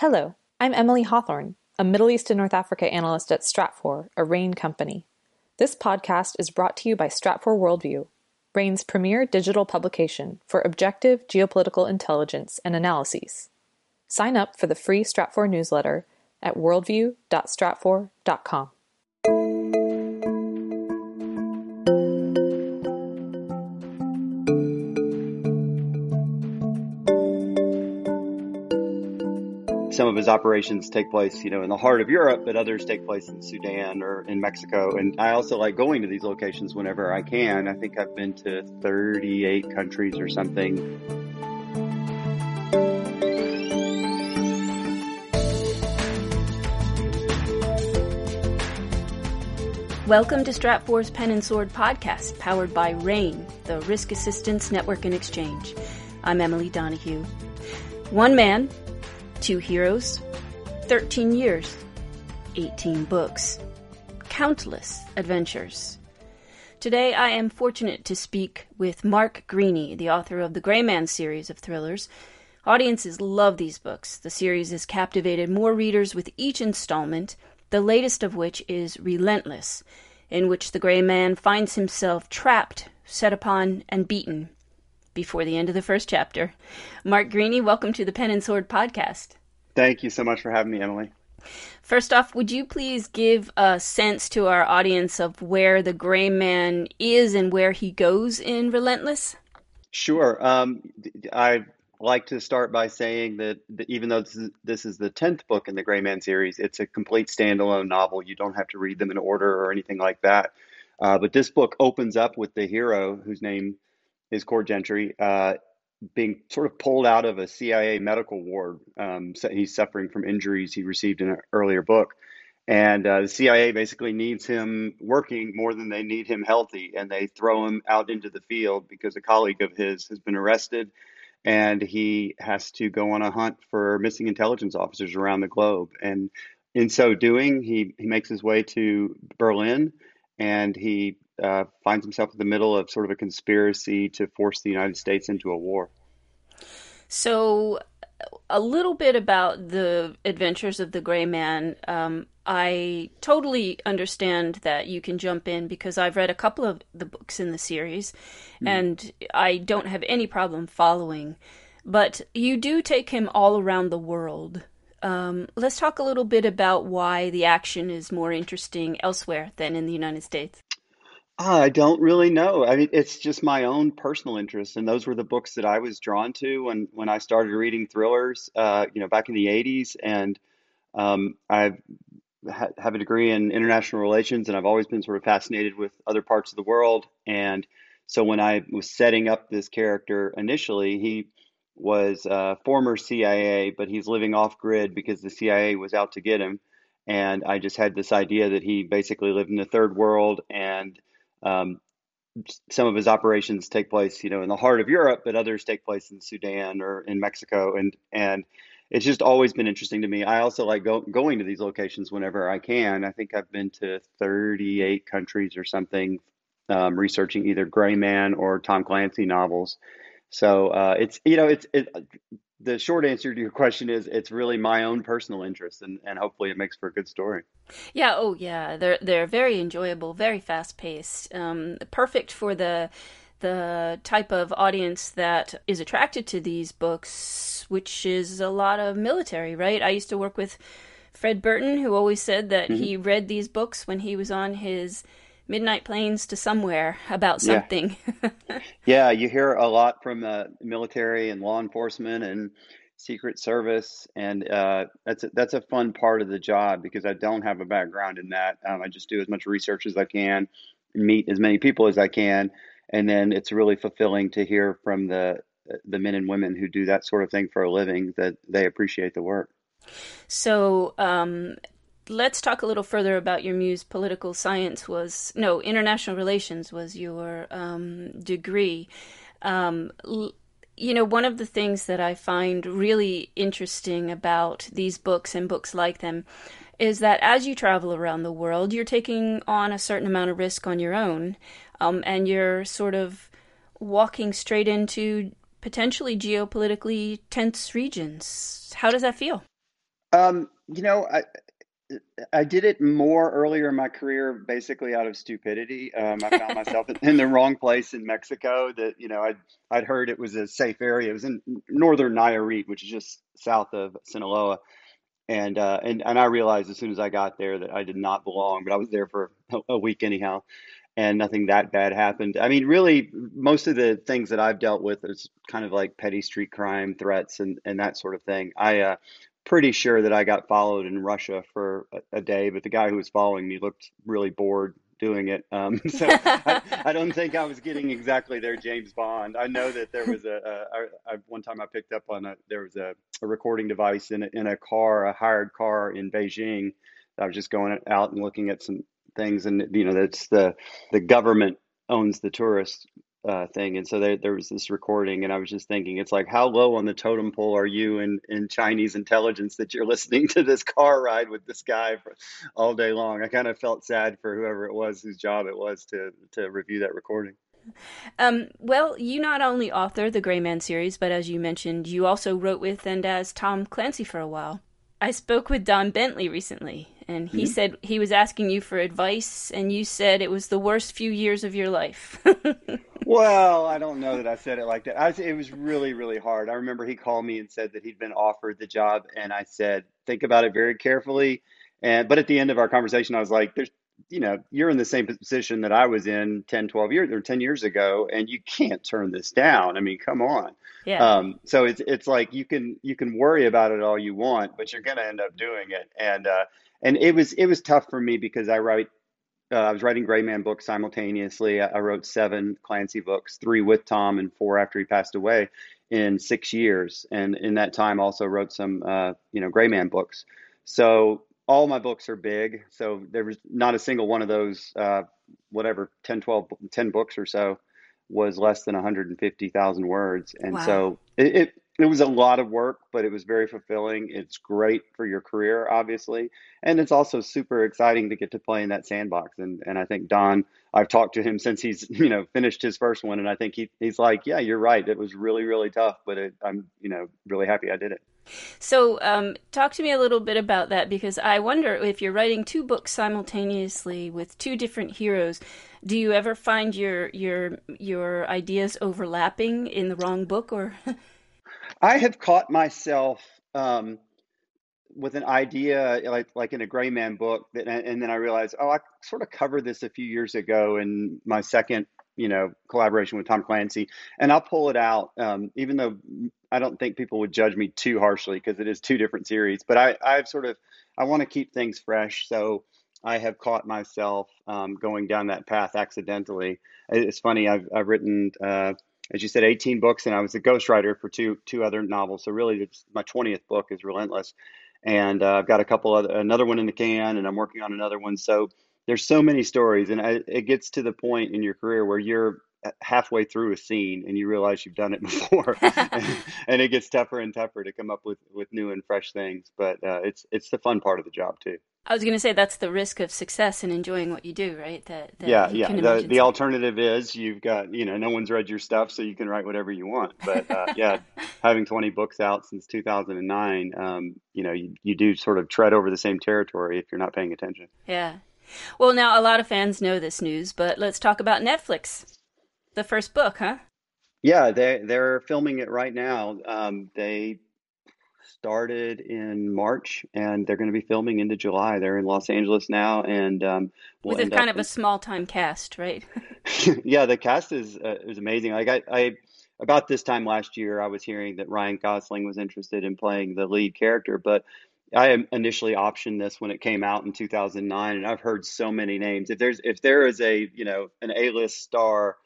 Hello, I'm Emily Hawthorne, a Middle East and North Africa analyst at Stratfor, a RANE company. This podcast is brought to you by Stratfor Worldview, RANE's premier digital publication for objective geopolitical intelligence and analyses. Sign up for the free Stratfor newsletter at worldview.stratfor.com. some of his operations take place, you know, in the heart of Europe, but others take place in Sudan or in Mexico. And I also like going to these locations whenever I can. I think I've been to 38 countries or something. Welcome to Stratfor's Pen and Sword podcast, powered by RANE, the Risk Assistance Network and Exchange. I'm Emily Donahue. One man, Two heroes, 13 years, 18 books, countless adventures. Today I am fortunate to speak with Mark Greaney, the author of the Gray Man series of thrillers. Audiences love these books. The series has captivated more readers with each installment, the latest of which is Relentless, in which the Gray Man finds himself trapped, set upon, and beaten before the end of the first chapter. Mark Greaney, welcome to the Pen and Sword podcast. Thank you so much for having me, Emily. First off, would you please give a sense to our audience of where the Gray Man is and where he goes in Relentless? Sure. Um, I like to start by saying that, even though this is, this is the 10th book in the Gray Man series, it's a complete standalone novel. You don't have to read them in order or anything like that. Uh, but this book opens up with the hero, whose name is Court Gentry, uh, being sort of pulled out of a CIA medical ward. Um, he's suffering from injuries he received in an earlier book. And uh, the CIA basically needs him working more than they need him healthy. And they throw him out into the field because a colleague of his has been arrested. And he has to go on a hunt for missing intelligence officers around the globe. And in so doing, he, he makes his way to Berlin and he uh, finds himself in the middle of sort of a conspiracy to force the United States into a war. So, a little bit about the adventures of the Gray Man. Um, I totally understand that you can jump in because I've read a couple of the books in the series, mm. and I don't have any problem following. But you do take him all around the world. Um, let's talk a little bit about why the action is more interesting elsewhere than in the United States. I don't really know. I mean, it's just my own personal interest, and those were the books that I was drawn to when when I started reading thrillers. Uh, you know, back in the '80s, and um, I ha- have a degree in international relations, and I've always been sort of fascinated with other parts of the world. And so, when I was setting up this character initially, he was a former CIA, but he's living off grid because the CIA was out to get him. And I just had this idea that he basically lived in the third world and um, some of his operations take place, you know, in the heart of Europe, but others take place in Sudan or in Mexico, and and it's just always been interesting to me. I also like go, going to these locations whenever I can. I think I've been to 38 countries or something, um, researching either Gray Man or Tom Clancy novels. So uh, it's you know it's it, the short answer to your question is it's really my own personal interest and, and hopefully it makes for a good story. Yeah oh yeah. They're they're very enjoyable very fast paced um, perfect for the the type of audience that is attracted to these books which is a lot of military right? I used to work with fred burton who always said that mm-hmm. he read these books when he was on his midnight planes to somewhere about something. Yeah, yeah you hear a lot from the military and law enforcement and Secret Service, and uh, that's a, that's a fun part of the job because I don't have a background in that. Um, I just do as much research as I can, meet as many people as I can, and then it's really fulfilling to hear from the the men and women who do that sort of thing for a living that they appreciate the work. So, um, let's talk a little further about your muse. Political science was no international relations was your um, degree. Um, l- you know, one of the things that I find really interesting about these books and books like them is that as you travel around the world, you're taking on a certain amount of risk on your own, um, and you're sort of walking straight into potentially geopolitically tense regions. How does that feel? Um, you know, I I did it more earlier in my career, basically out of stupidity. Um, I found myself in the wrong place in Mexico. That you know, I'd I'd heard it was a safe area. It was in northern Nayarit, which is just south of Sinaloa, and uh, and and I realized as soon as I got there that I did not belong. But I was there for a, week anyhow, and nothing that bad happened. I mean, really, most of the things that I've dealt with is kind of like petty street crime threats and and that sort of thing. I uh, pretty sure that I got followed in Russia for a, a day, but the guy who was following me looked really bored doing it. Um, so I, I, don't think I was getting exactly their James Bond. I know that there was a, a, a one time I picked up on a there was a, recording device in a, in a car, a hired car in Beijing. I was just going out and looking at some things, and you know that's the the government owns the tourist uh, thing, and so there there was this recording, and I was just thinking, it's like how low on the totem pole are you in in Chinese intelligence that you're listening to this car ride with this guy for all day long? I kind of felt sad for whoever it was whose job it was to to review that recording. Um, well, you not only author the Gray Man series, but as you mentioned, you also wrote with and as Tom Clancy for a while. I spoke with Don Bentley recently, and he mm-hmm. said he was asking you for advice, and you said it was the worst few years of your life. well, I don't know that I said it like that. I, it was really, really hard. I remember he called me and said that he'd been offered the job, and I said, think about it very carefully. And but at the end of our conversation, I was like, there's you know, you're in the same position that I was in 10, 12 years or 10 years ago, and you can't turn this down. I mean, come on. Yeah. Um, so it's, it's like you can, you can worry about it all you want, but you're going to end up doing it. And, uh, and it was, it was tough for me because I write, uh, I was writing Gray Man books simultaneously. I, I wrote seven Clancy books, three with Tom and four after he passed away in six years. And in that time also wrote some, uh, you know, Gray Man books. So all my books are big, so there was not a single one of those, uh, whatever, 10, 12, 10 books or so was less than 150,000 words. And wow. so it, it, it, was a lot of work, but it was very fulfilling. It's great for your career, obviously. And it's also super exciting to get to play in that sandbox. And, and I think Don, I've talked to him since he's, you know, finished his first one. And I think he, he's like, yeah, you're right. It was really, really tough, but it, I'm, you know, really happy I did it. So, um, talk to me a little bit about that because I wonder if you're writing two books simultaneously with two different heroes, do you ever find your your your ideas overlapping in the wrong book or? I have caught myself um, with an idea like like in a Gray Man book, that, and then I realized, oh, I sort of covered this a few years ago in my second you know collaboration with Tom Clancy, and I'll pull it out, um, even though I don't think people would judge me too harshly because it is two different series. But I, I've sort of I want to keep things fresh, so I have caught myself um, going down that path accidentally. It's funny. I've I've written. Uh, as you said, 18 books, and I was a ghostwriter for two two other novels. So really, my 20th book is Relentless, and uh, I've got a couple other another one in the can, and I'm working on another one. So there's so many stories, and I, it gets to the point in your career where you're halfway through a scene and you realize you've done it before and, and, it gets tougher and tougher to come up with with new and fresh things but uh, it's it's the fun part of the job too i was going to say that's the risk of success and enjoying what you do right that, that yeah yeah the, the alternative is you've got you know no one's read your stuff so you can write whatever you want but uh, yeah having 20 books out since 2009 um, you know you, you do sort of tread over the same territory if you're not paying attention yeah well, now a lot of fans know this news, but let's talk about Netflix. The first book, huh? Yeah, they they're filming it right now. Um, they started in March, and they're going to be filming into July. They're in Los Angeles now, and um, we'll with a kind of in... a small time cast, right? yeah, the cast is uh, is amazing. Like I, I about this time last year, I was hearing that Ryan Gosling was interested in playing the lead character, but I initially optioned this when it came out in 2009, and I've heard so many names. If there's if there is a you know an A-list star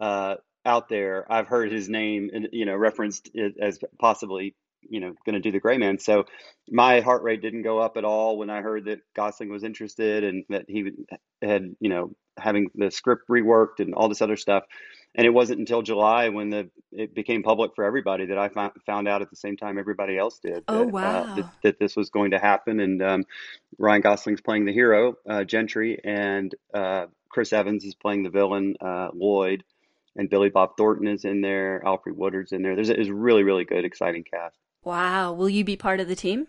uh, out there, I've heard his name you know referenced as possibly you know going to do the Gray Man. So my heart rate didn't go up at all when I heard that Gosling was interested and that he had you know having the script reworked and all this other stuff and it wasn't until July when the it became public for everybody that I found, found out at the same time everybody else did. Oh that, wow! Uh, that, that, this was going to happen, and um, Ryan Gosling's playing the hero, uh, Gentry, and uh, Chris Evans is playing the villain, uh, Lloyd, and Billy Bob Thornton is in there. Alfre Woodard's in there. There's a, a really really good, exciting cast. Wow! Will you be part of the team?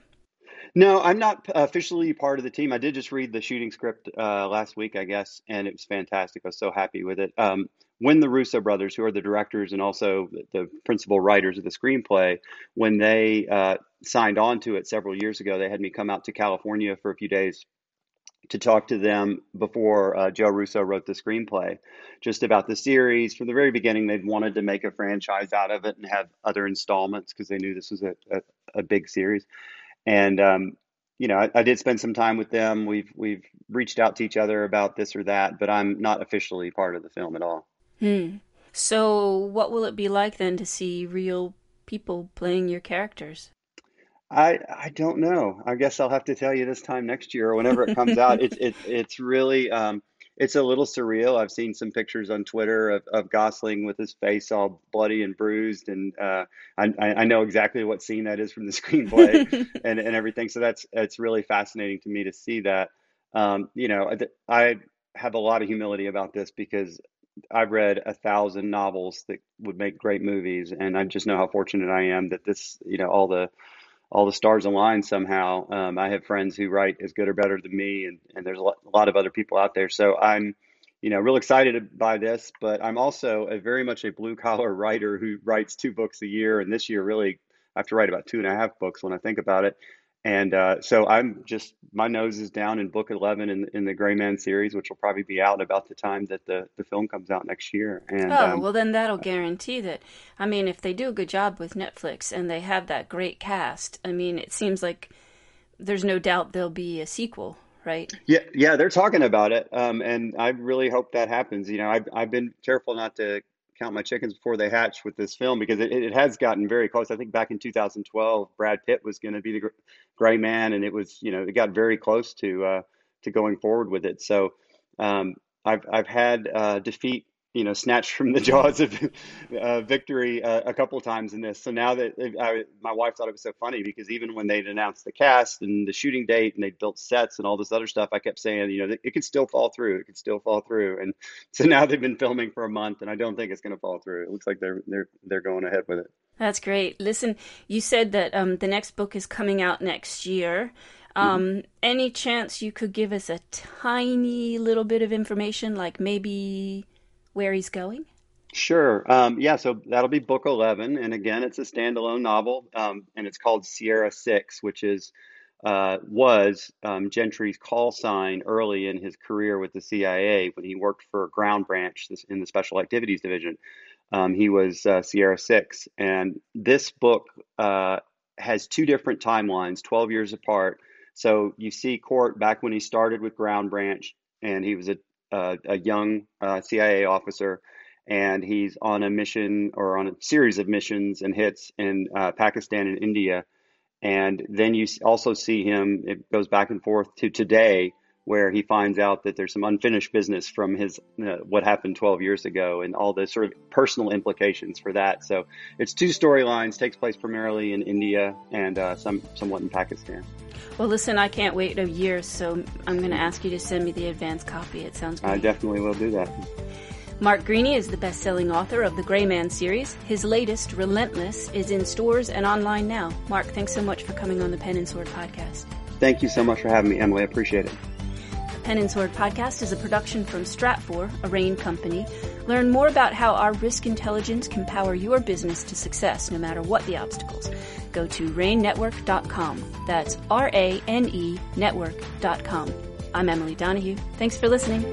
No, I'm not officially part of the team. I did just read the shooting script uh, last week, I guess, and it was fantastic. I was so happy with it. Um, when the Russo brothers, who are the directors and also the principal writers of the screenplay, when they uh, signed on to it several years ago, they had me come out to California for a few days to talk to them before uh, Joe Russo wrote the screenplay, just about the series. From the very beginning, they'd wanted to make a franchise out of it and have other installments because they knew this was a, a, a big series. And um, you know, I, I, did spend some time with them. We've we've reached out to each other about this or that, but I'm not officially part of the film at all. Hmm. So, what will it be like then to see real people playing your characters? I I don't know. I guess I'll have to tell you this time next year or whenever it comes out. It's it, it's really um, it's a little surreal. I've seen some pictures on Twitter of, of Gosling with his face all bloody and bruised, and uh, I, I know exactly what scene that is from the screenplay and, and everything. So that's it's really fascinating to me to see that. Um, you know, I, I have a lot of humility about this because I've read a thousand novels that would make great movies, and I just know how fortunate I am that this, you know, all the all the stars align somehow. Um, I have friends who write as good or better than me, and, and there's a lot, a lot of other people out there. So I'm, you know, real excited by this, but I'm also a very much a blue collar writer who writes two books a year. And this year, really, I have to write about two and a half books when I think about it. And uh, so I'm just my nose is down in book 11 in, in the Gray Man series, which will probably be out about the time that the, the film comes out next year. And oh um, well, then that'll guarantee that. I mean, if they do a good job with Netflix and they have that great cast, I mean, it seems like there's no doubt there'll be a sequel, right? Yeah, yeah, they're talking about it, um, and I really hope that happens. You know, I've I've been careful not to count my chickens before they hatch with this film because it, it has gotten very close. I think back in 2012, Brad Pitt was going to be the Gray Man, and it was you know it got very close to uh, to going forward with it. So um, I've I've had uh, defeat you know snatched from the jaws of uh, victory uh, a couple times in this. So now that I, my wife thought it was so funny because even when they'd announced the cast and the shooting date and they'd built sets and all this other stuff, I kept saying, you know, it could still fall through. It could still fall through. And so now they've been filming for a month, and I don't think it's going to fall through. It looks like they're they're they're going ahead with it. That's great. Listen, you said that um, the next book is coming out next year. Um, mm-hmm. Any chance you could give us a tiny little bit of information, like maybe where he's going? Sure. Um, yeah, so that'll be book 11. And again, it's a standalone novel, um, and it's called Sierra 6, which is uh, was um, Gentry's call sign early in his career with the CIA when he worked for Ground Branch in the Special Activities Division. Um, he was uh, Sierra 6. And this book uh, has two different timelines, 12 years apart. So you see Court back when he started with Ground Branch, and he was a uh, a young uh, CIA officer, and he's on a mission or on a series of missions and hits in uh, Pakistan and India. And then you also see him, it goes back and forth to today, where he finds out that there's some unfinished business from his uh, what happened 12 years ago and all the sort of personal implications for that. So it's two storylines, takes place primarily in India and uh, some somewhat in Pakistan. Well, listen, I can't wait a year, so I'm going to ask you to send me the advance copy. It sounds great. I definitely will do that. Mark Greaney is the best-selling author of the Gray Man series. His latest, Relentless, is in stores and online now. Mark, thanks so much for coming on the Pen and Sword podcast. Thank you so much for having me, Emily. I appreciate it. Pen and Sword podcast is a production from Stratfor, a RANE company. Learn more about how our risk intelligence can power your business to success no matter what the obstacles. Go to ranenetwork.com. That's R-A-N-E network.com. I'm Emily Donahue. Thanks for listening.